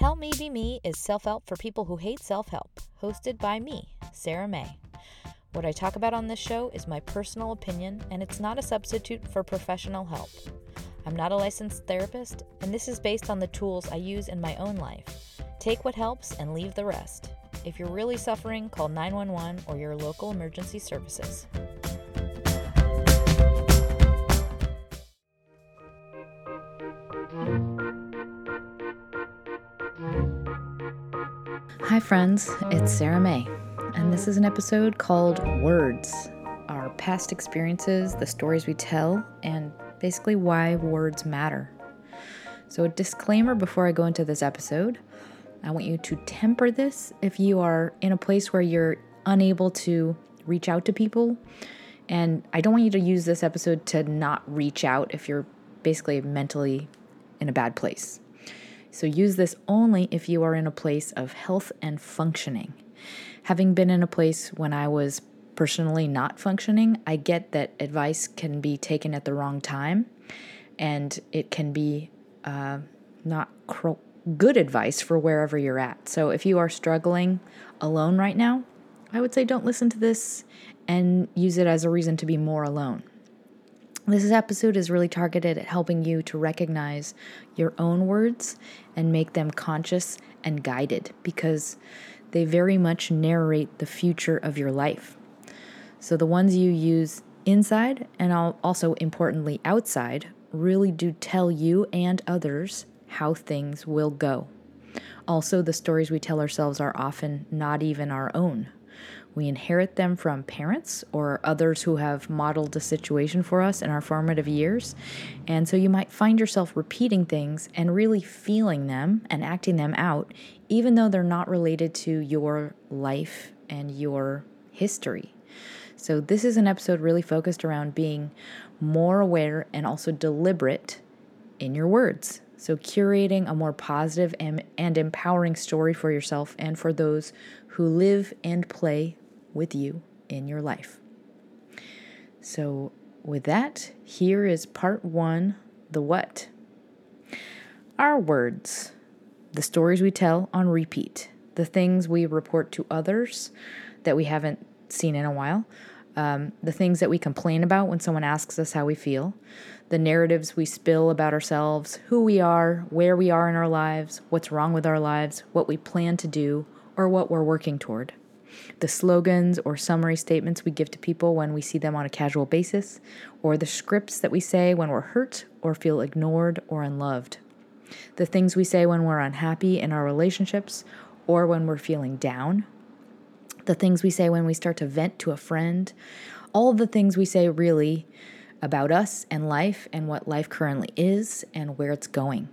Help Me Be Me is self help for people who hate self help, hosted by me, Sarah May. What I talk about on this show is my personal opinion, and it's not a substitute for professional help. I'm not a licensed therapist, and this is based on the tools I use in my own life. Take what helps and leave the rest. If you're really suffering, call 911 or your local emergency services. Hi, friends, it's Sarah May, and this is an episode called Words Our Past Experiences, the Stories We Tell, and basically why words matter. So, a disclaimer before I go into this episode I want you to temper this if you are in a place where you're unable to reach out to people. And I don't want you to use this episode to not reach out if you're basically mentally in a bad place. So use this only if you are in a place of health and functioning. Having been in a place when I was personally not functioning, I get that advice can be taken at the wrong time and it can be uh, not good advice for wherever you're at. So if you are struggling alone right now, I would say don't listen to this and use it as a reason to be more alone. This episode is really targeted at helping you to recognize your own words and make them conscious and guided because they very much narrate the future of your life. So, the ones you use inside and also importantly outside really do tell you and others how things will go. Also, the stories we tell ourselves are often not even our own. We inherit them from parents or others who have modeled a situation for us in our formative years. And so you might find yourself repeating things and really feeling them and acting them out, even though they're not related to your life and your history. So, this is an episode really focused around being more aware and also deliberate in your words. So, curating a more positive and, and empowering story for yourself and for those who live and play with you in your life. So, with that, here is part one the what. Our words, the stories we tell on repeat, the things we report to others that we haven't seen in a while, um, the things that we complain about when someone asks us how we feel, the narratives we spill about ourselves, who we are, where we are in our lives, what's wrong with our lives, what we plan to do, or what we're working toward the slogans or summary statements we give to people when we see them on a casual basis, or the scripts that we say when we're hurt or feel ignored or unloved, the things we say when we're unhappy in our relationships or when we're feeling down, the things we say when we start to vent to a friend, all the things we say really about us and life and what life currently is and where it's going.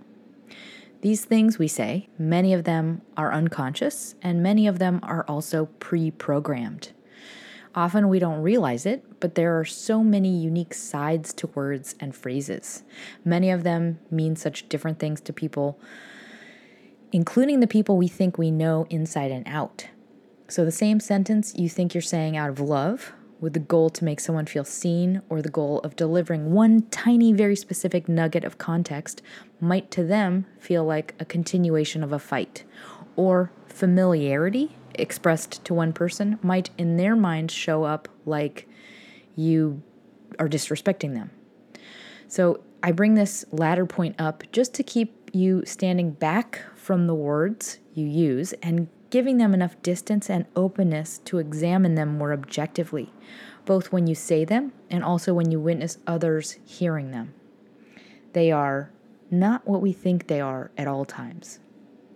These things we say, many of them are unconscious, and many of them are also pre programmed. Often we don't realize it, but there are so many unique sides to words and phrases. Many of them mean such different things to people, including the people we think we know inside and out. So, the same sentence you think you're saying out of love with the goal to make someone feel seen or the goal of delivering one tiny, very specific nugget of context might to them feel like a continuation of a fight. Or familiarity expressed to one person might in their mind show up like you are disrespecting them. So I bring this latter point up just to keep you standing back from the words you use and giving them enough distance and openness to examine them more objectively, both when you say them and also when you witness others hearing them. They are not what we think they are at all times.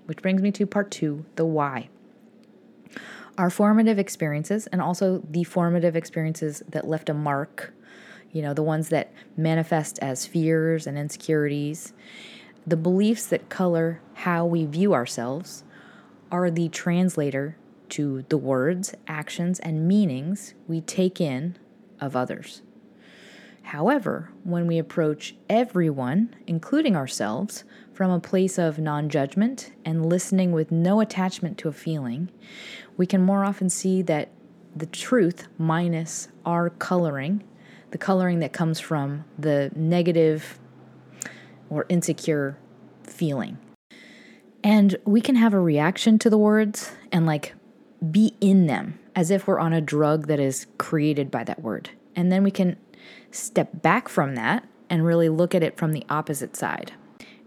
Which brings me to part two the why. Our formative experiences and also the formative experiences that left a mark, you know, the ones that manifest as fears and insecurities, the beliefs that color how we view ourselves are the translator to the words, actions, and meanings we take in of others. However, when we approach everyone, including ourselves, from a place of non judgment and listening with no attachment to a feeling, we can more often see that the truth minus our coloring, the coloring that comes from the negative or insecure feeling. And we can have a reaction to the words and like be in them as if we're on a drug that is created by that word. And then we can step back from that and really look at it from the opposite side.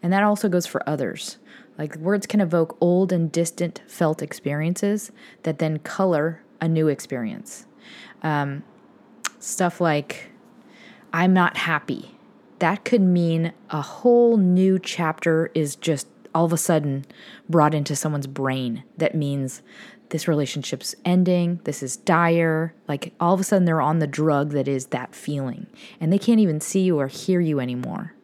And that also goes for others. Like words can evoke old and distant felt experiences that then color a new experience. Um, stuff like, I'm not happy that could mean a whole new chapter is just all of a sudden brought into someone's brain that means this relationship's ending, this is dire. Like all of a sudden they're on the drug that is that feeling and they can't even see you or hear you anymore.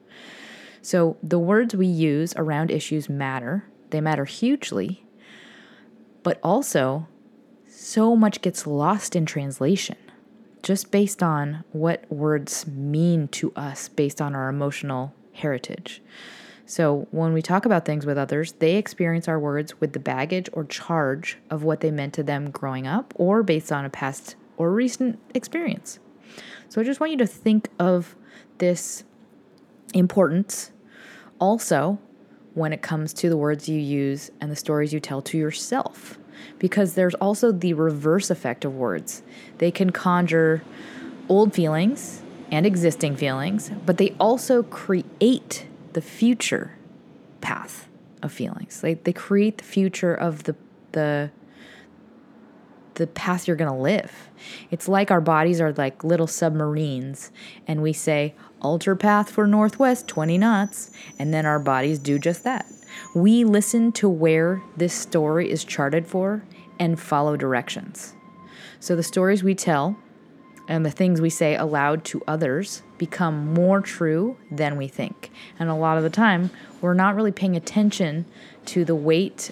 So the words we use around issues matter, they matter hugely, but also so much gets lost in translation just based on what words mean to us based on our emotional heritage. So, when we talk about things with others, they experience our words with the baggage or charge of what they meant to them growing up or based on a past or recent experience. So, I just want you to think of this importance also when it comes to the words you use and the stories you tell to yourself because there's also the reverse effect of words. They can conjure old feelings and existing feelings, but they also create the future path of feelings. They, they create the future of the the the path you're going to live. It's like our bodies are like little submarines and we say alter path for northwest 20 knots and then our bodies do just that. We listen to where this story is charted for and follow directions. So the stories we tell and the things we say aloud to others become more true than we think. And a lot of the time, we're not really paying attention to the weight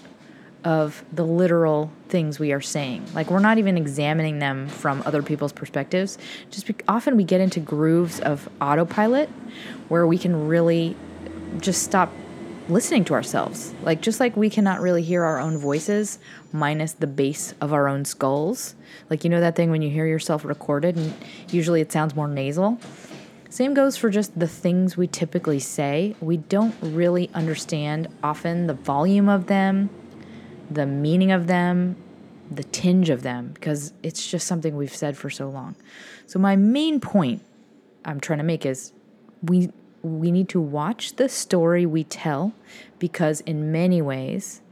of the literal things we are saying. Like we're not even examining them from other people's perspectives. Just be- often we get into grooves of autopilot where we can really just stop listening to ourselves. Like, just like we cannot really hear our own voices minus the bass of our own skulls. Like, you know that thing when you hear yourself recorded and usually it sounds more nasal? Same goes for just the things we typically say. We don't really understand often the volume of them, the meaning of them, the tinge of them, because it's just something we've said for so long. So, my main point I'm trying to make is we we need to watch the story we tell because, in many ways,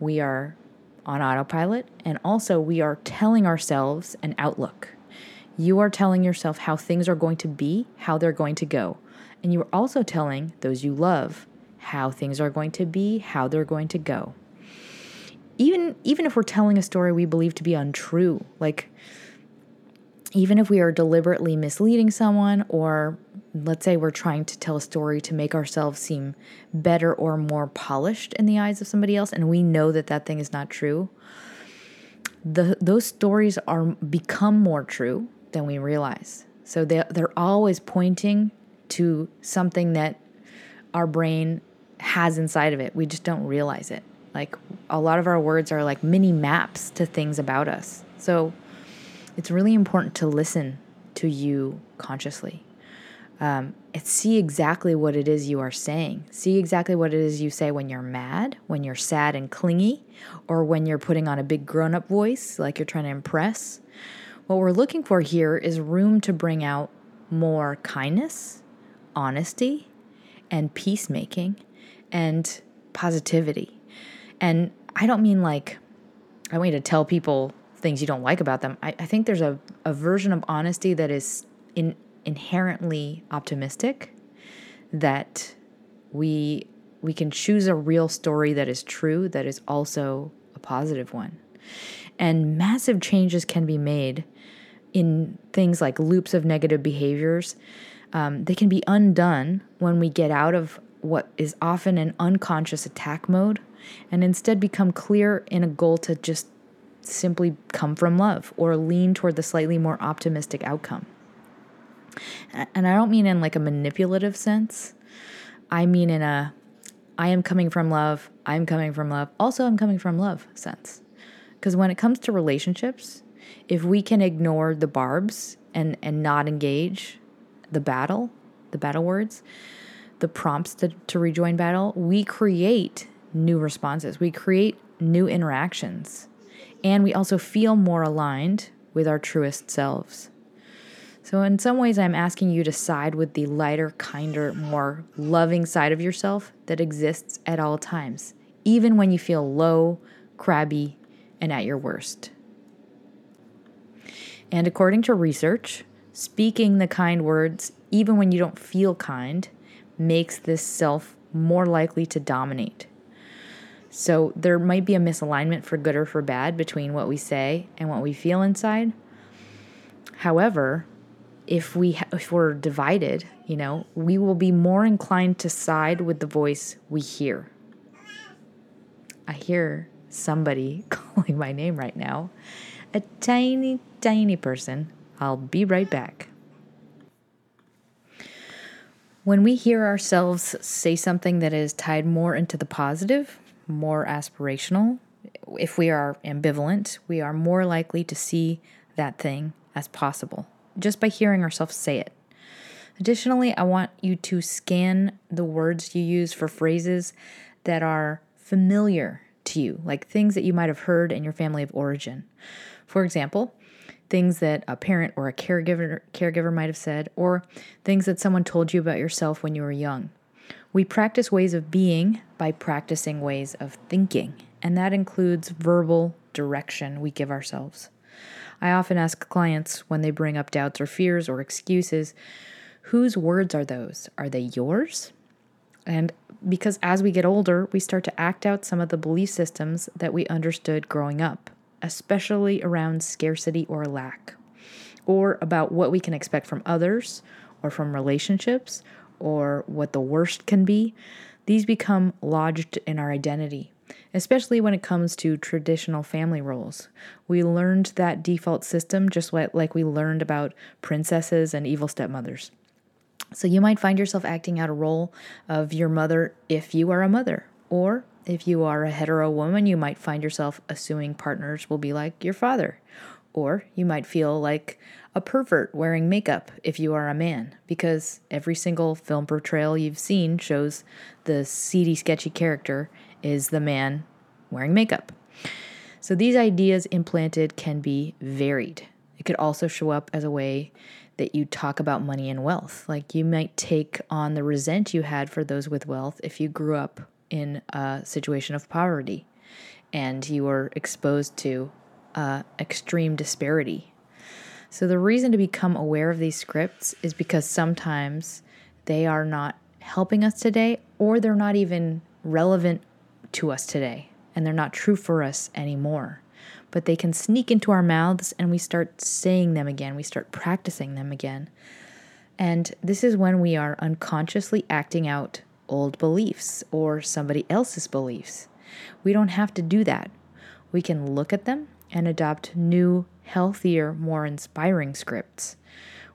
we are on autopilot and also we are telling ourselves an outlook. You are telling yourself how things are going to be, how they're going to go. And you are also telling those you love how things are going to be, how they're going to go. Even even if we're telling a story we believe to be untrue, like even if we are deliberately misleading someone or let's say we're trying to tell a story to make ourselves seem better or more polished in the eyes of somebody else and we know that that thing is not true the those stories are become more true than we realize. So they they're always pointing to something that our brain has inside of it. We just don't realize it. Like a lot of our words are like mini maps to things about us. So it's really important to listen to you consciously um, see exactly what it is you are saying. See exactly what it is you say when you're mad, when you're sad and clingy, or when you're putting on a big grown up voice like you're trying to impress. What we're looking for here is room to bring out more kindness, honesty, and peacemaking and positivity. And I don't mean like, I want you to tell people things you don't like about them. I, I think there's a, a version of honesty that is in inherently optimistic that we we can choose a real story that is true that is also a positive one. And massive changes can be made in things like loops of negative behaviors. Um, they can be undone when we get out of what is often an unconscious attack mode and instead become clear in a goal to just simply come from love or lean toward the slightly more optimistic outcome. And I don't mean in like a manipulative sense. I mean in a I am coming from love, I'm coming from love, also I'm coming from love sense. Because when it comes to relationships, if we can ignore the barbs and, and not engage the battle, the battle words, the prompts to, to rejoin battle, we create new responses. We create new interactions. And we also feel more aligned with our truest selves. So, in some ways, I'm asking you to side with the lighter, kinder, more loving side of yourself that exists at all times, even when you feel low, crabby, and at your worst. And according to research, speaking the kind words, even when you don't feel kind, makes this self more likely to dominate. So there might be a misalignment for good or for bad between what we say and what we feel inside. However, if we ha- if we're divided, you know, we will be more inclined to side with the voice we hear. I hear somebody calling my name right now. A tiny tiny person. I'll be right back. When we hear ourselves say something that is tied more into the positive, more aspirational, if we are ambivalent, we are more likely to see that thing as possible just by hearing ourselves say it. Additionally, I want you to scan the words you use for phrases that are familiar to you, like things that you might have heard in your family of origin. For example, things that a parent or a caregiver caregiver might have said or things that someone told you about yourself when you were young. We practice ways of being by practicing ways of thinking, and that includes verbal direction we give ourselves. I often ask clients when they bring up doubts or fears or excuses, whose words are those? Are they yours? And because as we get older, we start to act out some of the belief systems that we understood growing up especially around scarcity or lack, or about what we can expect from others or from relationships or what the worst can be, these become lodged in our identity, especially when it comes to traditional family roles. We learned that default system just like we learned about princesses and evil stepmothers. So you might find yourself acting out a role of your mother if you are a mother, or if you are a hetero woman, you might find yourself assuming partners will be like your father. Or you might feel like a pervert wearing makeup if you are a man, because every single film portrayal you've seen shows the seedy, sketchy character is the man wearing makeup. So these ideas implanted can be varied. It could also show up as a way that you talk about money and wealth. Like you might take on the resent you had for those with wealth if you grew up in a situation of poverty and you were exposed to uh, extreme disparity. So, the reason to become aware of these scripts is because sometimes they are not helping us today or they're not even relevant to us today and they're not true for us anymore. But they can sneak into our mouths and we start saying them again, we start practicing them again. And this is when we are unconsciously acting out old beliefs or somebody else's beliefs. We don't have to do that. We can look at them and adopt new, healthier, more inspiring scripts.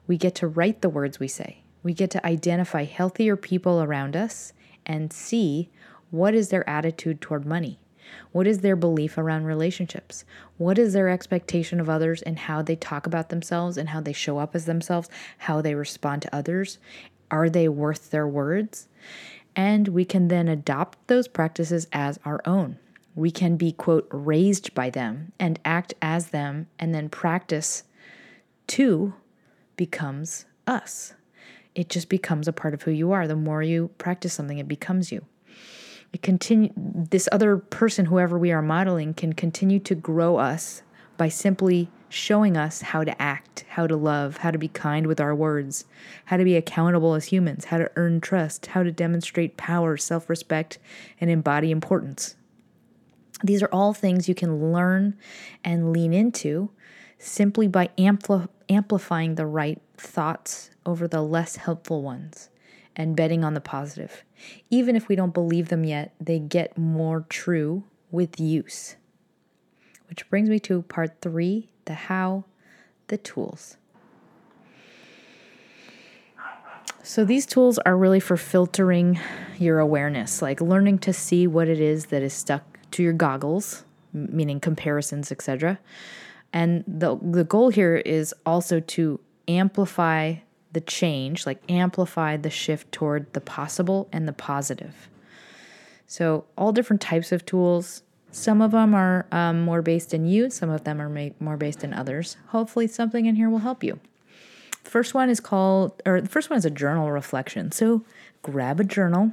We get to write the words we say. We get to identify healthier people around us and see what is their attitude toward money. What is their belief around relationships? What is their expectation of others and how they talk about themselves and how they show up as themselves, how they respond to others? Are they worth their words? and we can then adopt those practices as our own. We can be, quote, raised by them and act as them, and then practice too becomes us. It just becomes a part of who you are. The more you practice something, it becomes you. It continue this other person, whoever we are modeling, can continue to grow us by simply showing us how to act, how to love, how to be kind with our words, how to be accountable as humans, how to earn trust, how to demonstrate power, self respect, and embody importance. These are all things you can learn and lean into simply by ampli- amplifying the right thoughts over the less helpful ones and betting on the positive. Even if we don't believe them yet, they get more true with use. Which brings me to part three the how, the tools. So, these tools are really for filtering your awareness, like learning to see what it is that is stuck to your goggles, meaning comparisons, etc. And the, the goal here is also to amplify the change, like amplify the shift toward the possible and the positive. So, all different types of tools. Some of them are um, more based in you, some of them are ma- more based in others. Hopefully, something in here will help you. The first one is called, or the first one is a journal reflection. So, grab a journal.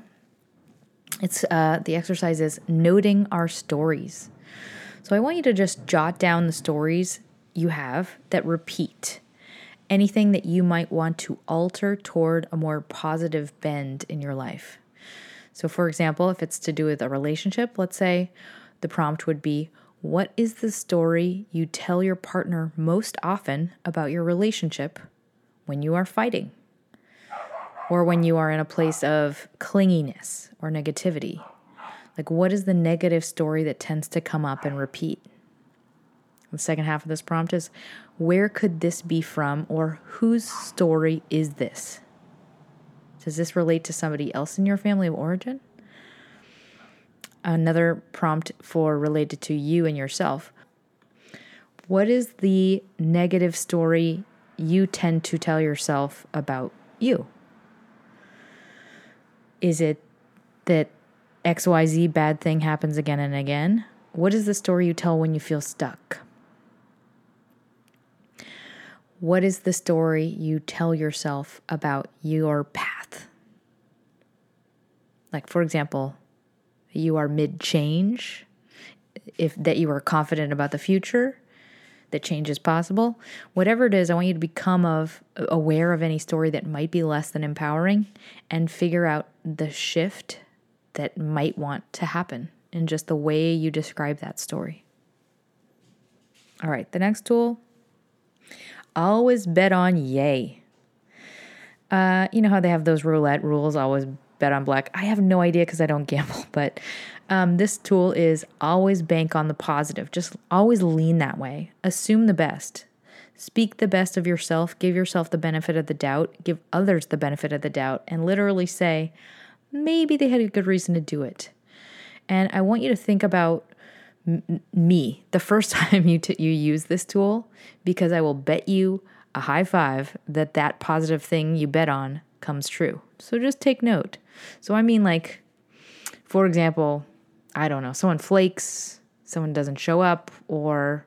It's uh, the exercise is noting our stories. So, I want you to just jot down the stories you have that repeat anything that you might want to alter toward a more positive bend in your life. So, for example, if it's to do with a relationship, let's say the prompt would be What is the story you tell your partner most often about your relationship when you are fighting? Or when you are in a place of clinginess or negativity? Like, what is the negative story that tends to come up and repeat? The second half of this prompt is where could this be from or whose story is this? Does this relate to somebody else in your family of origin? Another prompt for related to you and yourself. What is the negative story you tend to tell yourself about you? Is it that XYZ bad thing happens again and again? What is the story you tell when you feel stuck? What is the story you tell yourself about your path? Like, for example, you are mid change, if that you are confident about the future, that change is possible. Whatever it is, I want you to become of aware of any story that might be less than empowering and figure out the shift that might want to happen in just the way you describe that story. All right, the next tool always bet on yay. Uh, you know how they have those roulette rules, always bet on black. I have no idea because I don't gamble, but um, this tool is always bank on the positive. Just always lean that way. Assume the best. Speak the best of yourself. Give yourself the benefit of the doubt. Give others the benefit of the doubt. And literally say, maybe they had a good reason to do it. And I want you to think about me the first time you t- you use this tool because I will bet you a high five that that positive thing you bet on comes true. So just take note. So I mean like for example, I don't know, someone flakes, someone doesn't show up or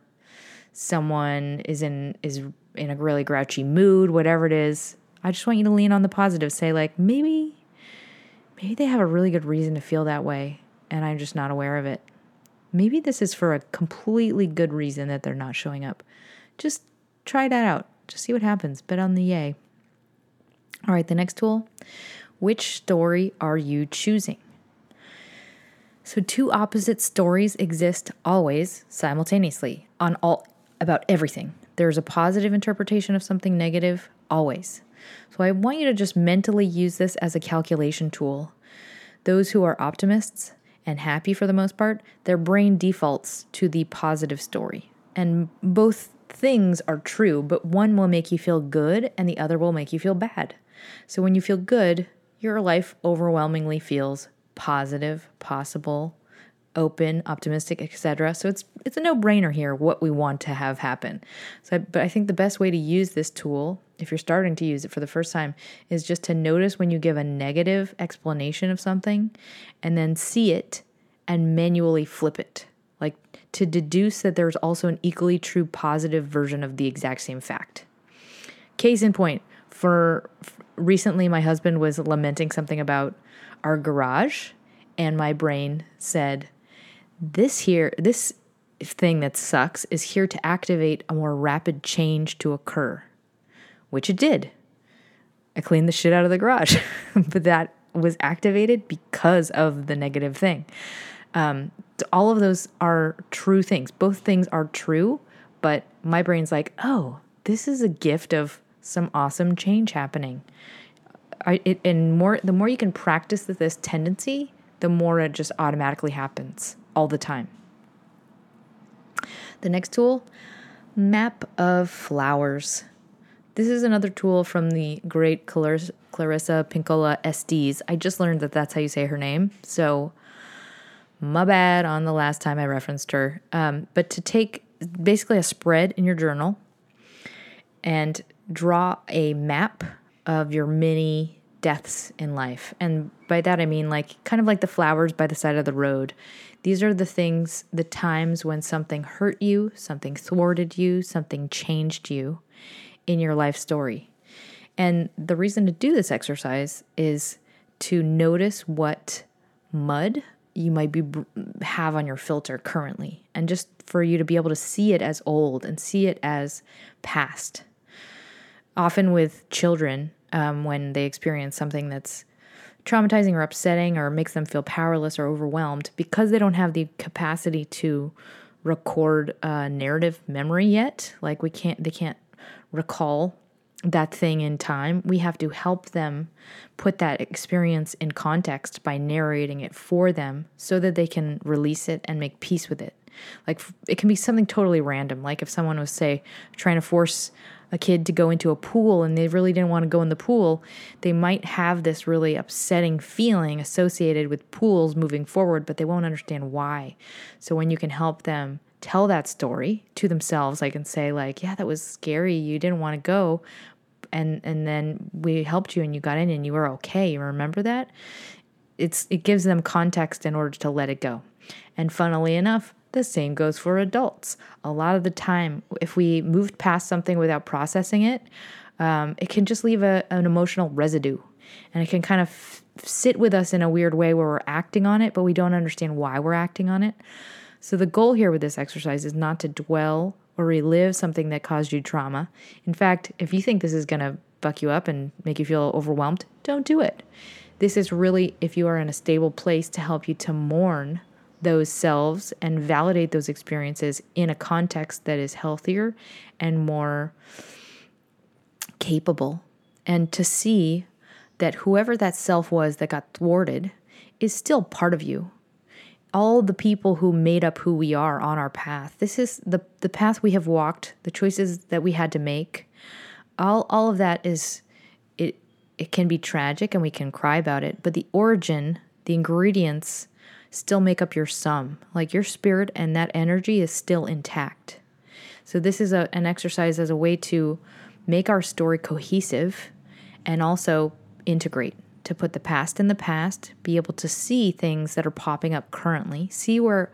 someone is in is in a really grouchy mood, whatever it is. I just want you to lean on the positive. Say like maybe maybe they have a really good reason to feel that way and I'm just not aware of it maybe this is for a completely good reason that they're not showing up. Just try that out. Just see what happens. Bet on the yay. All right, the next tool. Which story are you choosing? So two opposite stories exist always simultaneously on all about everything. There's a positive interpretation of something negative always. So I want you to just mentally use this as a calculation tool. Those who are optimists and happy for the most part, their brain defaults to the positive story. And both things are true, but one will make you feel good and the other will make you feel bad. So when you feel good, your life overwhelmingly feels positive, possible, open, optimistic, etc. So it's it's a no-brainer here what we want to have happen. So but I think the best way to use this tool if you're starting to use it for the first time is just to notice when you give a negative explanation of something and then see it and manually flip it. Like to deduce that there's also an equally true positive version of the exact same fact. Case in point, for recently my husband was lamenting something about our garage and my brain said this here, this thing that sucks is here to activate a more rapid change to occur, which it did. I cleaned the shit out of the garage, but that was activated because of the negative thing. Um, all of those are true things. Both things are true, but my brain's like, oh, this is a gift of some awesome change happening. I, it, and more the more you can practice this tendency, the more it just automatically happens all the time. The next tool, map of flowers. This is another tool from the great Clarissa, Pinkola Estes. I just learned that that's how you say her name, so my bad on the last time I referenced her. Um, but to take basically a spread in your journal and draw a map of your many deaths in life. And by that I mean like kind of like the flowers by the side of the road. These are the things, the times when something hurt you, something thwarted you, something changed you in your life story. And the reason to do this exercise is to notice what mud you might be have on your filter currently and just for you to be able to see it as old and see it as past often with children um, when they experience something that's traumatizing or upsetting or makes them feel powerless or overwhelmed because they don't have the capacity to record a narrative memory yet. Like we can't they can't recall that thing in time. We have to help them put that experience in context by narrating it for them so that they can release it and make peace with it. Like it can be something totally random. Like if someone was say trying to force a kid to go into a pool and they really didn't want to go in the pool, they might have this really upsetting feeling associated with pools moving forward, but they won't understand why. So when you can help them tell that story to themselves, I can say like, "Yeah, that was scary. You didn't want to go." And and then we helped you and you got in and you were okay. You remember that? It's it gives them context in order to let it go. And funnily enough, the same goes for adults. A lot of the time, if we moved past something without processing it, um, it can just leave a, an emotional residue. And it can kind of f- sit with us in a weird way where we're acting on it, but we don't understand why we're acting on it. So, the goal here with this exercise is not to dwell or relive something that caused you trauma. In fact, if you think this is going to buck you up and make you feel overwhelmed, don't do it. This is really, if you are in a stable place, to help you to mourn those selves and validate those experiences in a context that is healthier and more capable. And to see that whoever that self was that got thwarted is still part of you. All the people who made up who we are on our path. This is the, the path we have walked, the choices that we had to make. All, all of that is, it, it can be tragic and we can cry about it, but the origin, the ingredients, still make up your sum. Like your spirit and that energy is still intact. So, this is a, an exercise as a way to make our story cohesive and also integrate to put the past in the past, be able to see things that are popping up currently, see where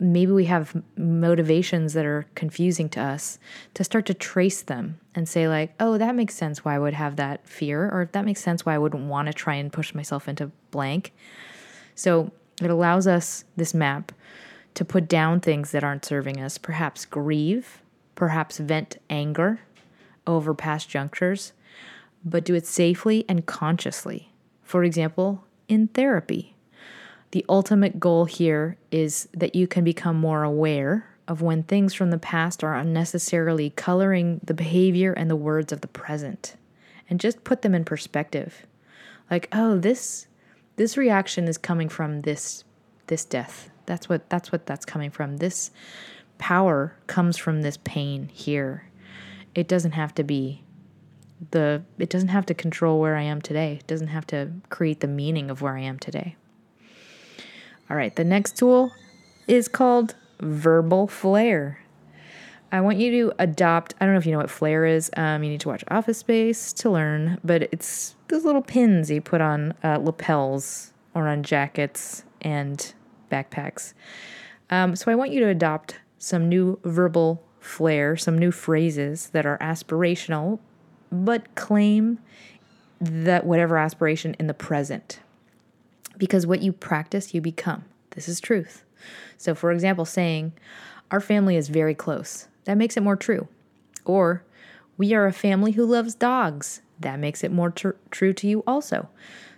maybe we have motivations that are confusing to us, to start to trace them and say, like, oh, that makes sense why I would have that fear, or that makes sense why I wouldn't want to try and push myself into blank. So, it allows us, this map, to put down things that aren't serving us, perhaps grieve, perhaps vent anger over past junctures, but do it safely and consciously. For example, in therapy. The ultimate goal here is that you can become more aware of when things from the past are unnecessarily coloring the behavior and the words of the present and just put them in perspective. Like, oh, this this reaction is coming from this this death. That's what that's what that's coming from. This power comes from this pain here. It doesn't have to be the it doesn't have to control where I am today. It doesn't have to create the meaning of where I am today. All right, the next tool is called verbal flair. I want you to adopt. I don't know if you know what flair is. Um, you need to watch Office Space to learn, but it's those little pins you put on uh, lapels or on jackets and backpacks. Um, so I want you to adopt some new verbal flair, some new phrases that are aspirational, but claim that whatever aspiration in the present. Because what you practice, you become. This is truth. So, for example, saying, Our family is very close. That makes it more true. Or, we are a family who loves dogs. That makes it more tr- true to you also.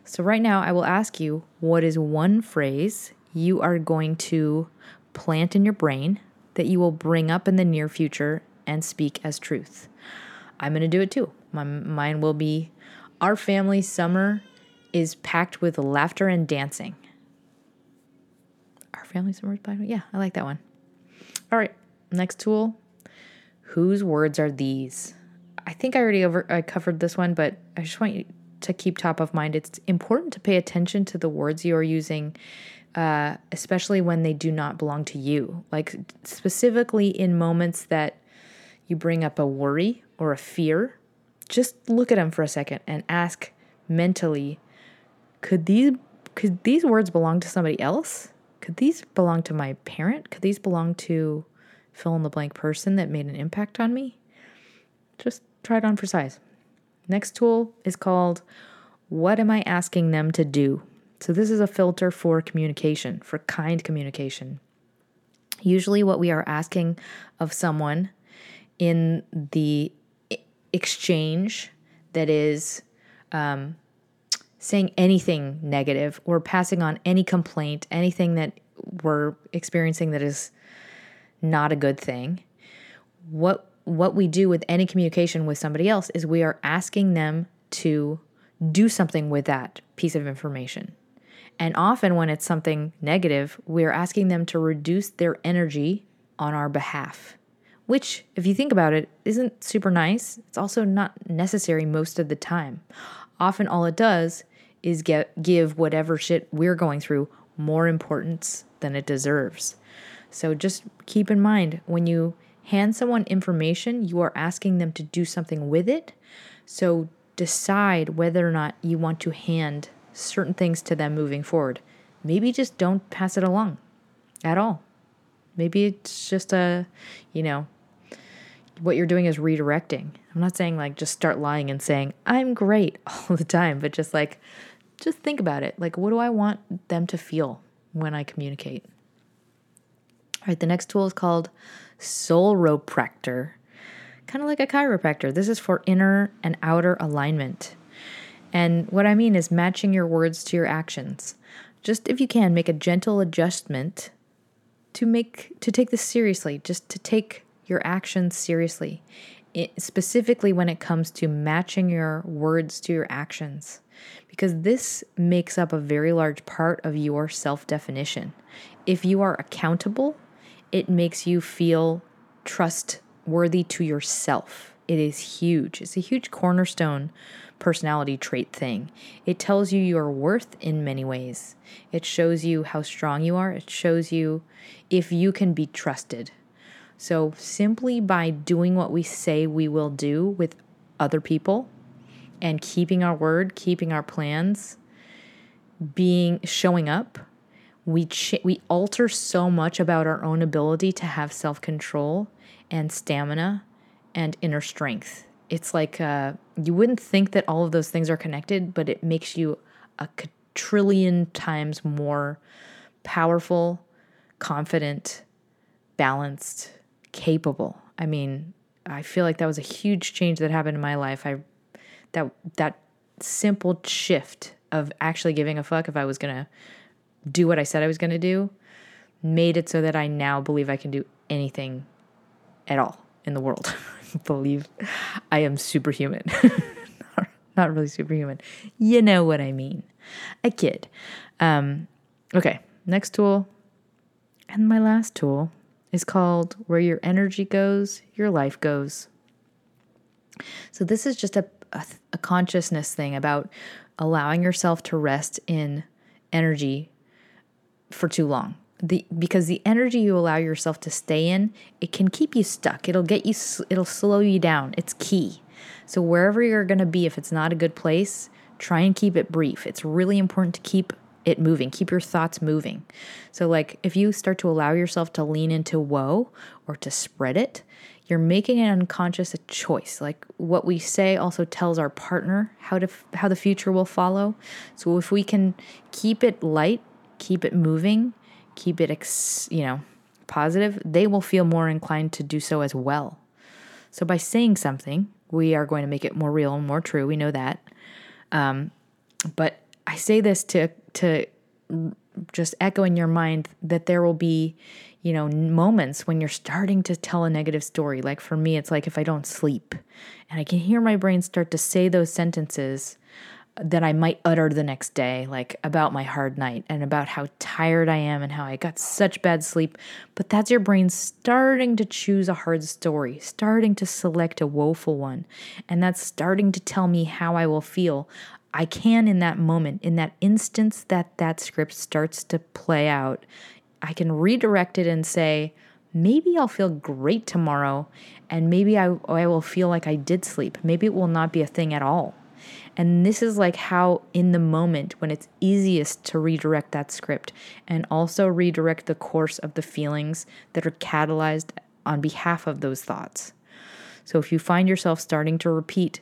So, right now, I will ask you what is one phrase you are going to plant in your brain that you will bring up in the near future and speak as truth? I'm going to do it too. My mind will be Our family summer is packed with laughter and dancing. Our family summer is packed. with, Yeah, I like that one. All right, next tool. Whose words are these? I think I already over I covered this one, but I just want you to keep top of mind. It's important to pay attention to the words you are using, uh, especially when they do not belong to you. Like specifically in moments that you bring up a worry or a fear, just look at them for a second and ask mentally, could these could these words belong to somebody else? Could these belong to my parent? Could these belong to fill in the blank person that made an impact on me? Just try it on for size. Next tool is called What Am I Asking Them to Do? So, this is a filter for communication, for kind communication. Usually, what we are asking of someone in the exchange that is um, saying anything negative or passing on any complaint, anything that we're experiencing that is not a good thing. What what we do with any communication with somebody else is we are asking them to do something with that piece of information. And often when it's something negative, we're asking them to reduce their energy on our behalf, which, if you think about it, isn't super nice. It's also not necessary most of the time. Often all it does is get give whatever shit we're going through more importance than it deserves. So just keep in mind when you hand someone information, you are asking them to do something with it. So decide whether or not you want to hand certain things to them moving forward. Maybe just don't pass it along at all. Maybe it's just a, you know, what you're doing is redirecting. I'm not saying like just start lying and saying, I'm great all the time, but just like, just think about it. Like, what do I want them to feel when I communicate? All right, the next tool is called Solropractor, kind of like a chiropractor. This is for inner and outer alignment. And what I mean is matching your words to your actions. Just if you can, make a gentle adjustment to make to take this seriously, just to take your actions seriously. It, specifically when it comes to matching your words to your actions because this makes up a very large part of your self definition. If you are accountable it makes you feel trustworthy to yourself. It is huge. It's a huge cornerstone personality trait thing. It tells you your worth in many ways. It shows you how strong you are. It shows you if you can be trusted. So, simply by doing what we say we will do with other people and keeping our word, keeping our plans, being showing up, we ch- we alter so much about our own ability to have self-control and stamina and inner strength. It's like uh, you wouldn't think that all of those things are connected, but it makes you a trillion times more powerful, confident, balanced, capable. I mean, I feel like that was a huge change that happened in my life. I that that simple shift of actually giving a fuck if I was gonna do what I said I was going to do made it so that I now believe I can do anything at all in the world. believe I am superhuman. Not really superhuman. You know what I mean. A kid. Um, okay, next tool. And my last tool is called Where Your Energy Goes, Your Life Goes. So, this is just a, a, a consciousness thing about allowing yourself to rest in energy for too long. The, because the energy you allow yourself to stay in, it can keep you stuck. It'll get you, it'll slow you down. It's key. So wherever you're going to be, if it's not a good place, try and keep it brief. It's really important to keep it moving, keep your thoughts moving. So, like, if you start to allow yourself to lean into woe or to spread it, you're making an unconscious choice. Like what we say also tells our partner how to how the future will follow. So if we can keep it light keep it moving, keep it, ex- you know, positive, they will feel more inclined to do so as well. So by saying something, we are going to make it more real and more true. We know that. Um, but I say this to to just echo in your mind that there will be, you know, moments when you're starting to tell a negative story. Like for me, it's like if I don't sleep and I can hear my brain start to say those sentences that I might utter the next day, like about my hard night and about how tired I am and how I got such bad sleep. But that's your brain starting to choose a hard story, starting to select a woeful one. And that's starting to tell me how I will feel. I can, in that moment, in that instance that that script starts to play out, I can redirect it and say, maybe I'll feel great tomorrow. And maybe I, I will feel like I did sleep. Maybe it will not be a thing at all and this is like how, in the moment, when it's easiest to redirect that script and also redirect the course of the feelings that are catalyzed on behalf of those thoughts. So if you find yourself starting to repeat,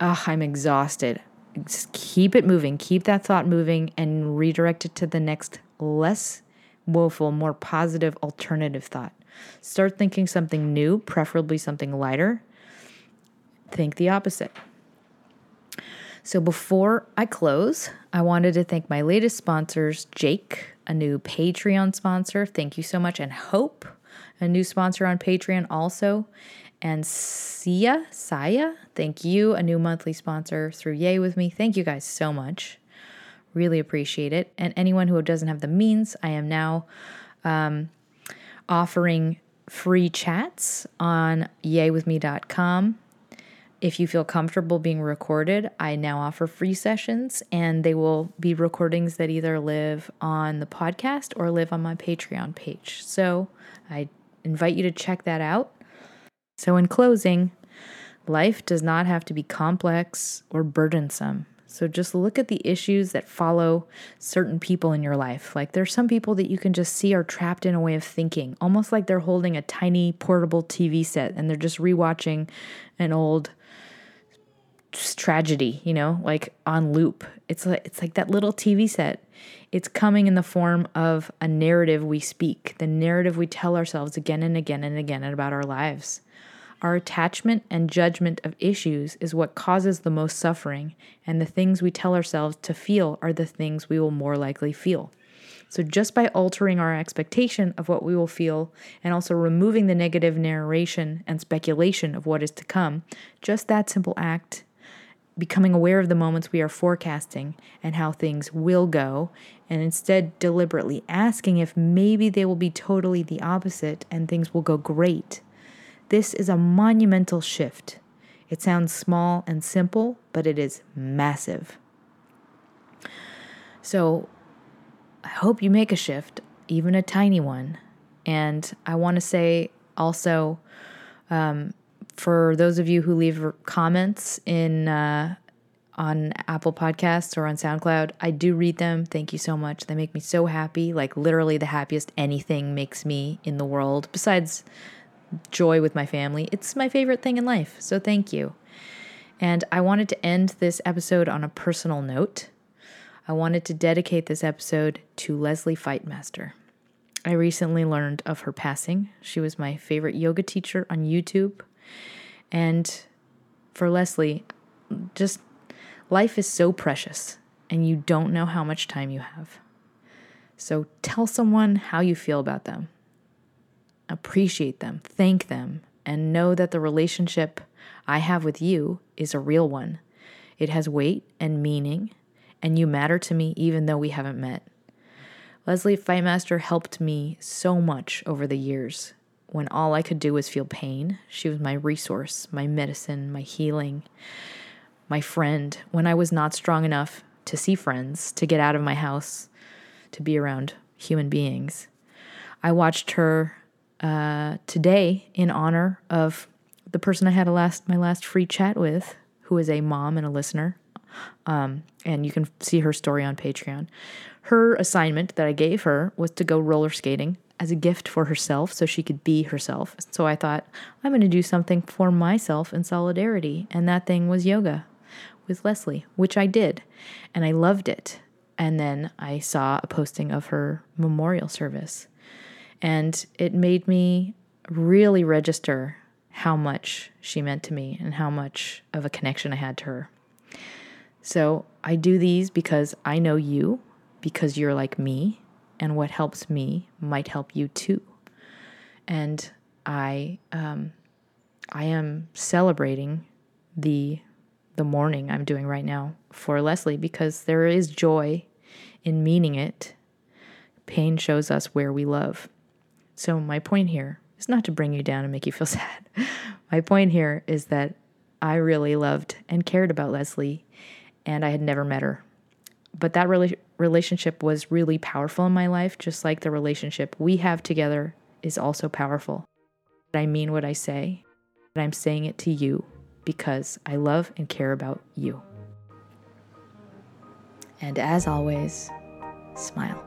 oh, I'm exhausted, just keep it moving, keep that thought moving, and redirect it to the next less woeful, more positive alternative thought. Start thinking something new, preferably something lighter. Think the opposite. So before I close, I wanted to thank my latest sponsors, Jake, a new Patreon sponsor. Thank you so much. And Hope, a new sponsor on Patreon also. And Sia, Saya, thank you, a new monthly sponsor through Yay With Me. Thank you guys so much. Really appreciate it. And anyone who doesn't have the means, I am now um, offering free chats on yaywithme.com if you feel comfortable being recorded, I now offer free sessions, and they will be recordings that either live on the podcast or live on my Patreon page. So I invite you to check that out. So, in closing, life does not have to be complex or burdensome. So just look at the issues that follow certain people in your life. Like there's some people that you can just see are trapped in a way of thinking, almost like they're holding a tiny portable TV set and they're just rewatching an old tragedy, you know, like on loop. It's like it's like that little TV set. It's coming in the form of a narrative we speak, the narrative we tell ourselves again and again and again about our lives. Our attachment and judgment of issues is what causes the most suffering, and the things we tell ourselves to feel are the things we will more likely feel. So, just by altering our expectation of what we will feel and also removing the negative narration and speculation of what is to come, just that simple act becoming aware of the moments we are forecasting and how things will go, and instead deliberately asking if maybe they will be totally the opposite and things will go great. This is a monumental shift. It sounds small and simple, but it is massive. So, I hope you make a shift, even a tiny one. And I want to say also, um, for those of you who leave comments in uh, on Apple Podcasts or on SoundCloud, I do read them. Thank you so much. They make me so happy. Like literally the happiest anything makes me in the world besides joy with my family. It's my favorite thing in life. So thank you. And I wanted to end this episode on a personal note. I wanted to dedicate this episode to Leslie Fightmaster. I recently learned of her passing. She was my favorite yoga teacher on YouTube. And for Leslie, just life is so precious and you don't know how much time you have. So tell someone how you feel about them. Appreciate them, thank them, and know that the relationship I have with you is a real one. It has weight and meaning, and you matter to me even though we haven't met. Leslie Fightmaster helped me so much over the years when all I could do was feel pain. She was my resource, my medicine, my healing, my friend when I was not strong enough to see friends, to get out of my house, to be around human beings. I watched her uh, today in honor of the person I had a last my last free chat with, who is a mom and a listener. Um, and you can see her story on Patreon. Her assignment that I gave her was to go roller skating as a gift for herself so she could be herself. So I thought, I'm going to do something for myself in solidarity. And that thing was yoga with Leslie, which I did. And I loved it. And then I saw a posting of her memorial service. And it made me really register how much she meant to me and how much of a connection I had to her. So I do these because I know you because you're like me, and what helps me might help you too. And I, um, I am celebrating the the mourning I'm doing right now for Leslie because there is joy in meaning it. Pain shows us where we love. So my point here is not to bring you down and make you feel sad. my point here is that I really loved and cared about Leslie, and I had never met her. But that rela- relationship was really powerful in my life, just like the relationship we have together is also powerful. I mean what I say, and I'm saying it to you because I love and care about you. And as always, smile.